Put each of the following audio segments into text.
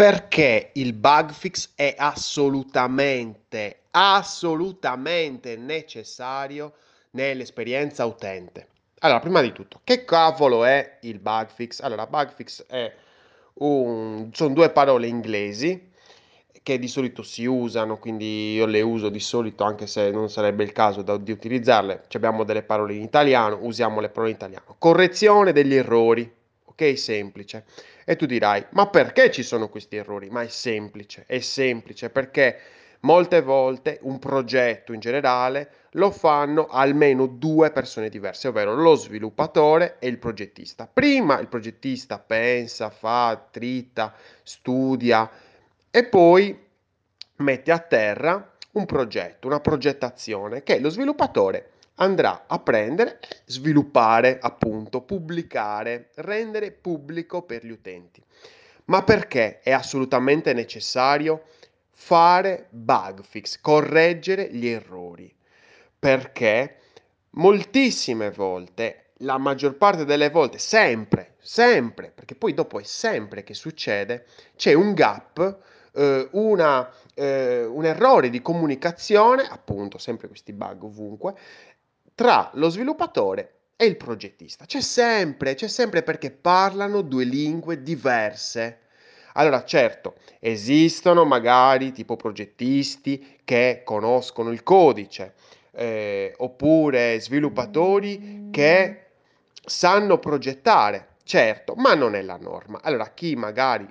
Perché il bug fix è assolutamente, assolutamente necessario nell'esperienza utente. Allora, prima di tutto, che cavolo è il bug fix? Allora, bug fix è un, sono due parole inglesi che di solito si usano, quindi io le uso di solito anche se non sarebbe il caso da, di utilizzarle. Ci abbiamo delle parole in italiano, usiamo le parole in italiano. Correzione degli errori, ok? Semplice. E tu dirai, ma perché ci sono questi errori? Ma è semplice, è semplice perché molte volte un progetto in generale lo fanno almeno due persone diverse, ovvero lo sviluppatore e il progettista. Prima il progettista pensa, fa, trita, studia e poi mette a terra un progetto, una progettazione che lo sviluppatore andrà a prendere, sviluppare, appunto, pubblicare, rendere pubblico per gli utenti. Ma perché è assolutamente necessario fare bug fix, correggere gli errori? Perché moltissime volte, la maggior parte delle volte, sempre, sempre, perché poi dopo è sempre che succede, c'è un gap, eh, una, eh, un errore di comunicazione, appunto, sempre questi bug ovunque, tra lo sviluppatore e il progettista. C'è sempre, c'è sempre perché parlano due lingue diverse. Allora, certo, esistono magari tipo progettisti che conoscono il codice, eh, oppure sviluppatori che sanno progettare, certo, ma non è la norma. Allora, chi magari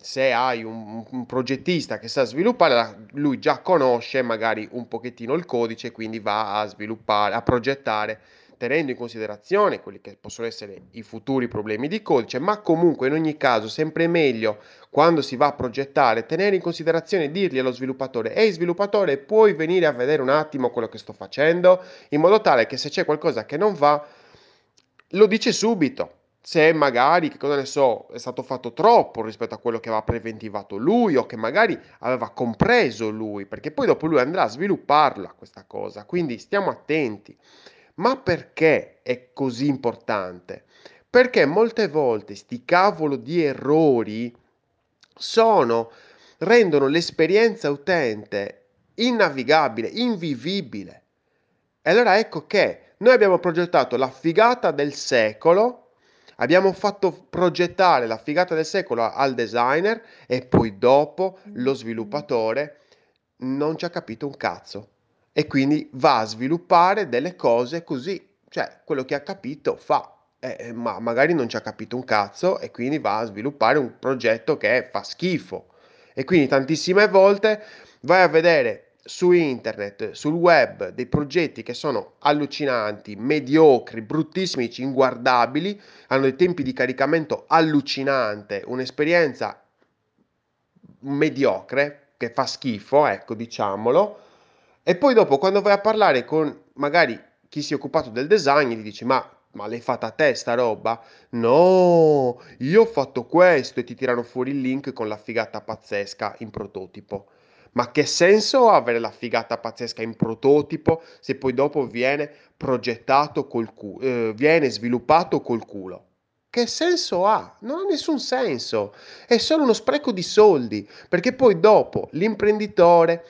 se hai un, un, progettista che sa sviluppare, lui già conosce magari un pochettino il codice, quindi va a sviluppare, a progettare, tenendo in considerazione quelli che possono essere i futuri problemi di codice, ma comunque in ogni caso sempre meglio quando si va a progettare, tenere in considerazione, dirgli allo sviluppatore, ehi sviluppatore, puoi venire a vedere un attimo quello che sto facendo, in modo tale che se c'è qualcosa che non va, lo dice subito se magari, che cosa ne so, è stato fatto troppo rispetto a quello che aveva preventivato lui o che magari aveva compreso lui, perché poi dopo lui andrà a svilupparla questa cosa, quindi stiamo attenti. Ma perché è così importante? Perché molte volte sti cavolo di errori sono rendono l'esperienza utente innavigabile, invivibile. E allora ecco che noi abbiamo progettato la figata del secolo Abbiamo fatto progettare la figata del secolo al designer e poi dopo lo sviluppatore non ci ha capito un cazzo. E quindi va a sviluppare delle cose così, cioè quello che ha capito fa, eh, eh ma magari non ci ha capito un cazzo e quindi va a sviluppare un progetto che fa schifo. E quindi tantissime volte vai a vedere su internet, sul web, dei progetti che sono allucinanti, mediocri, bruttissimi, inguardabili, hanno dei tempi di caricamento allucinante, un'esperienza mediocre che fa schifo, ecco, diciamolo. E poi dopo quando vai a parlare con magari chi si è occupato del design, gli dici "Ma ma l'hai fatta a te sta roba? No, io ho fatto questo e ti tirano fuori il link con la figata pazzesca in prototipo. Ma che senso ha avere la figata pazzesca in prototipo se poi dopo viene progettato col culo, eh, viene sviluppato col culo? Che senso ha? Non ha nessun senso, è solo uno spreco di soldi, perché poi dopo l'imprenditore,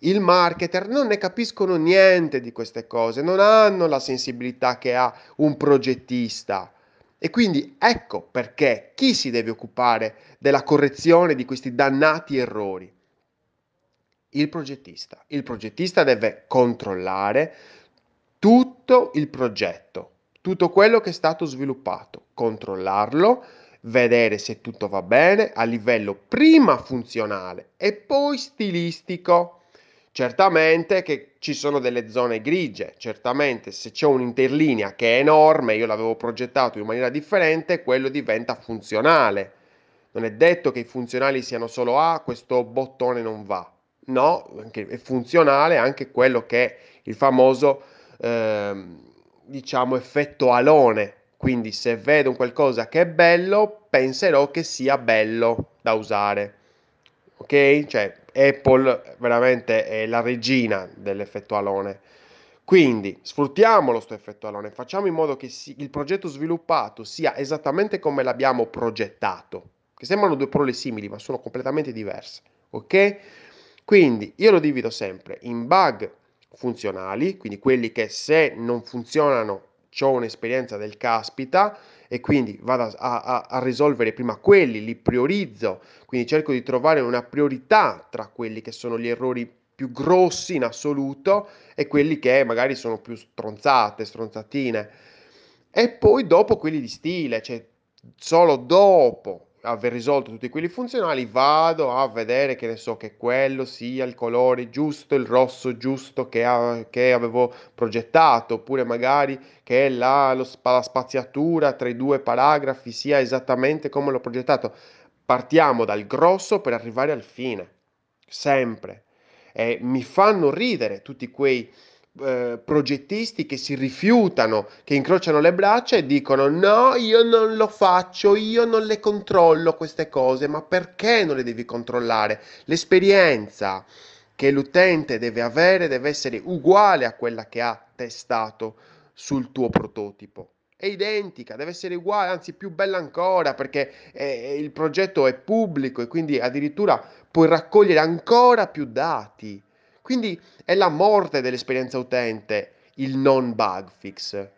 il marketer non ne capiscono niente di queste cose, non hanno la sensibilità che ha un progettista. E quindi ecco perché chi si deve occupare della correzione di questi dannati errori? Il progettista. Il progettista deve controllare tutto il progetto, tutto quello che è stato sviluppato, controllarlo, vedere se tutto va bene a livello prima funzionale e poi stilistico. Certamente che ci sono delle zone grigie, certamente se c'è un'interlinea che è enorme, io l'avevo progettato in maniera differente, quello diventa funzionale. Non è detto che i funzionali siano solo A, ah, questo bottone non va. No, è funzionale anche quello che è il famoso, ehm, diciamo, effetto alone. Quindi se vedo un qualcosa che è bello, penserò che sia bello da usare. Ok? Cioè, Apple veramente è la regina dell'effetto alone. Quindi sfruttiamolo questo effetto alone, facciamo in modo che si, il progetto sviluppato sia esattamente come l'abbiamo progettato. che sembrano due parole simili, ma sono completamente diverse, ok? Quindi io lo divido sempre in bug funzionali, quindi quelli che se non funzionano ho un'esperienza del caspita e quindi vado a, a, a, risolvere prima quelli, li priorizzo, quindi cerco di trovare una priorità tra quelli che sono gli errori più grossi in assoluto e quelli che magari sono più stronzate, stronzatine. E poi dopo quelli di stile, cioè solo dopo aver risolto tutti quelli funzionali, vado a vedere che ne so che quello sia il colore giusto, il rosso giusto che, ha, che avevo progettato, oppure magari che la, lo, la spaziatura tra i due paragrafi sia esattamente come l'ho progettato. Partiamo dal grosso per arrivare al fine, sempre. E mi fanno ridere tutti quei eh, progettisti che si rifiutano, che incrociano le braccia e dicono no, io non lo faccio, io non le controllo queste cose, ma perché non le devi controllare? L'esperienza che l'utente deve avere deve essere uguale a quella che ha testato sul tuo prototipo. È identica, deve essere uguale, anzi più bella ancora perché eh, il progetto è pubblico e quindi addirittura puoi raccogliere ancora più dati quindi è la morte dell'esperienza utente il non bug fix,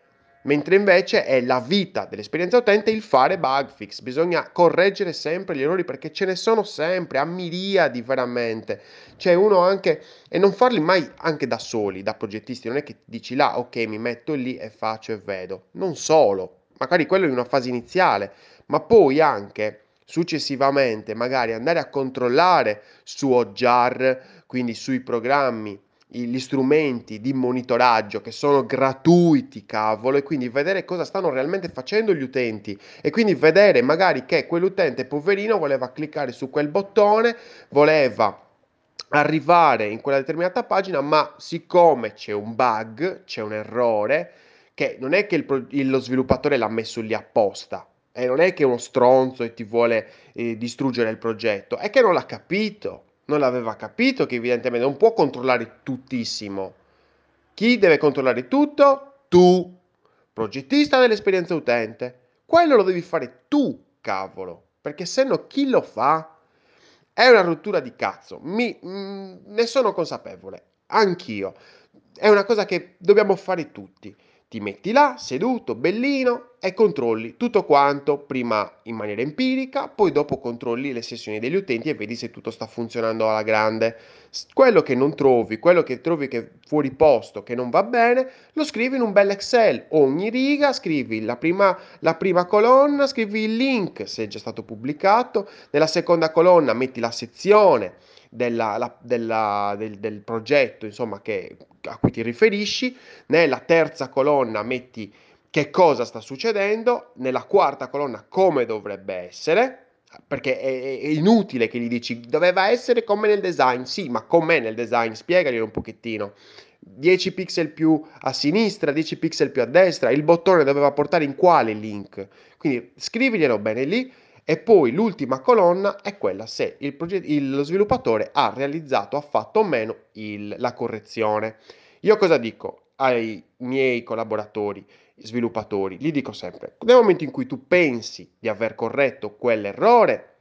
mentre invece è la vita dell'esperienza utente il fare bug fix. Bisogna correggere sempre gli errori perché ce ne sono sempre, a miriadi veramente. C'è uno anche, e non farli mai anche da soli, da progettisti, non è che dici là, ok, mi metto lì e faccio e vedo. Non solo, magari quello in una fase iniziale, ma poi anche successivamente magari andare a controllare su OJAR quindi sui programmi, gli strumenti di monitoraggio che sono gratuiti, cavolo, e quindi vedere cosa stanno realmente facendo gli utenti. E quindi vedere magari che quell'utente poverino voleva cliccare su quel bottone, voleva arrivare in quella determinata pagina, ma siccome c'è un bug, c'è un errore, che non è che il, lo sviluppatore l'ha messo lì apposta, e non è che è uno stronzo e ti vuole eh, distruggere il progetto, è che non l'ha capito non l'aveva capito che evidentemente non può controllare tuttissimo. Chi deve controllare tutto? Tu, progettista dell'esperienza utente. Quello lo devi fare tu, cavolo, perché se no chi lo fa? È una rottura di cazzo, Mi, mh, mm, ne sono consapevole, anch'io. È una cosa che dobbiamo fare tutti. Ti metti là, seduto, bellino, e controlli tutto quanto, prima in maniera empirica, poi dopo controlli le sessioni degli utenti e vedi se tutto sta funzionando alla grande. Quello che non trovi, quello che trovi che è fuori posto, che non va bene, lo scrivi in un bel Excel. Ogni riga scrivi la prima, la prima colonna, scrivi il link se è già stato pubblicato, nella seconda colonna metti la sezione della, la, della, del, del, progetto insomma, che, a cui ti riferisci, nella terza colonna metti che cosa sta succedendo, nella quarta colonna come dovrebbe essere, perché è, è, inutile che gli dici doveva essere come nel design, sì, ma com'è nel design? Spiegali un pochettino. 10 pixel più a sinistra, 10 pixel più a destra, il bottone doveva portare in quale link? Quindi scriviglielo bene lì e poi l'ultima colonna è quella se il proget- il, lo sviluppatore ha realizzato, ha fatto o meno il, la correzione. Io cosa dico ai miei collaboratori, sviluppatori? Gli dico sempre, nel momento in cui tu pensi di aver corretto quell'errore,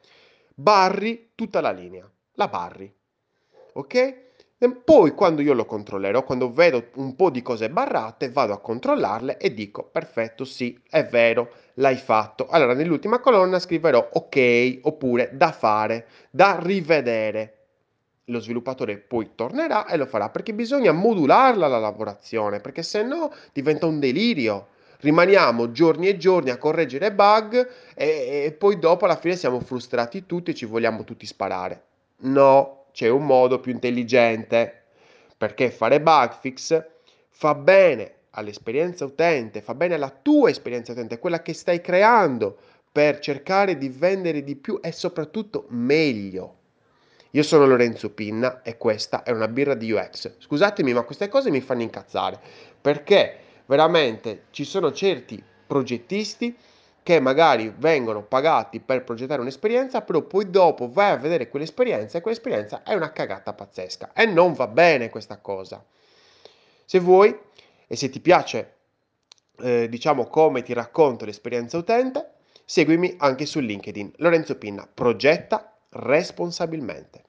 barri tutta la linea, la barri. Ok? Poi quando io lo controllerò, quando vedo un po' di cose barrate, vado a controllarle e dico perfetto, sì, è vero, l'hai fatto. Allora nell'ultima colonna scriverò ok oppure da fare, da rivedere. Lo sviluppatore poi tornerà e lo farà perché bisogna modularla la lavorazione, perché se no diventa un delirio. Rimaniamo giorni e giorni a correggere bug e, e poi dopo alla fine siamo frustrati tutti e ci vogliamo tutti sparare. No, c'è un modo più intelligente, perché fare bug fix fa bene all'esperienza utente, fa bene alla tua esperienza utente, quella che stai creando per cercare di vendere di più e soprattutto meglio. Io sono Lorenzo Pinna e questa è una birra di UX. Scusatemi, ma queste cose mi fanno incazzare perché veramente ci sono certi progettisti che magari vengono pagati per progettare un'esperienza, però poi dopo vai a vedere quell'esperienza e quell'esperienza è una cagata pazzesca e non va bene questa cosa. Se vuoi e se ti piace, eh, diciamo come ti racconto l'esperienza utente, seguimi anche su LinkedIn. Lorenzo Pinna, progetta responsabilmente.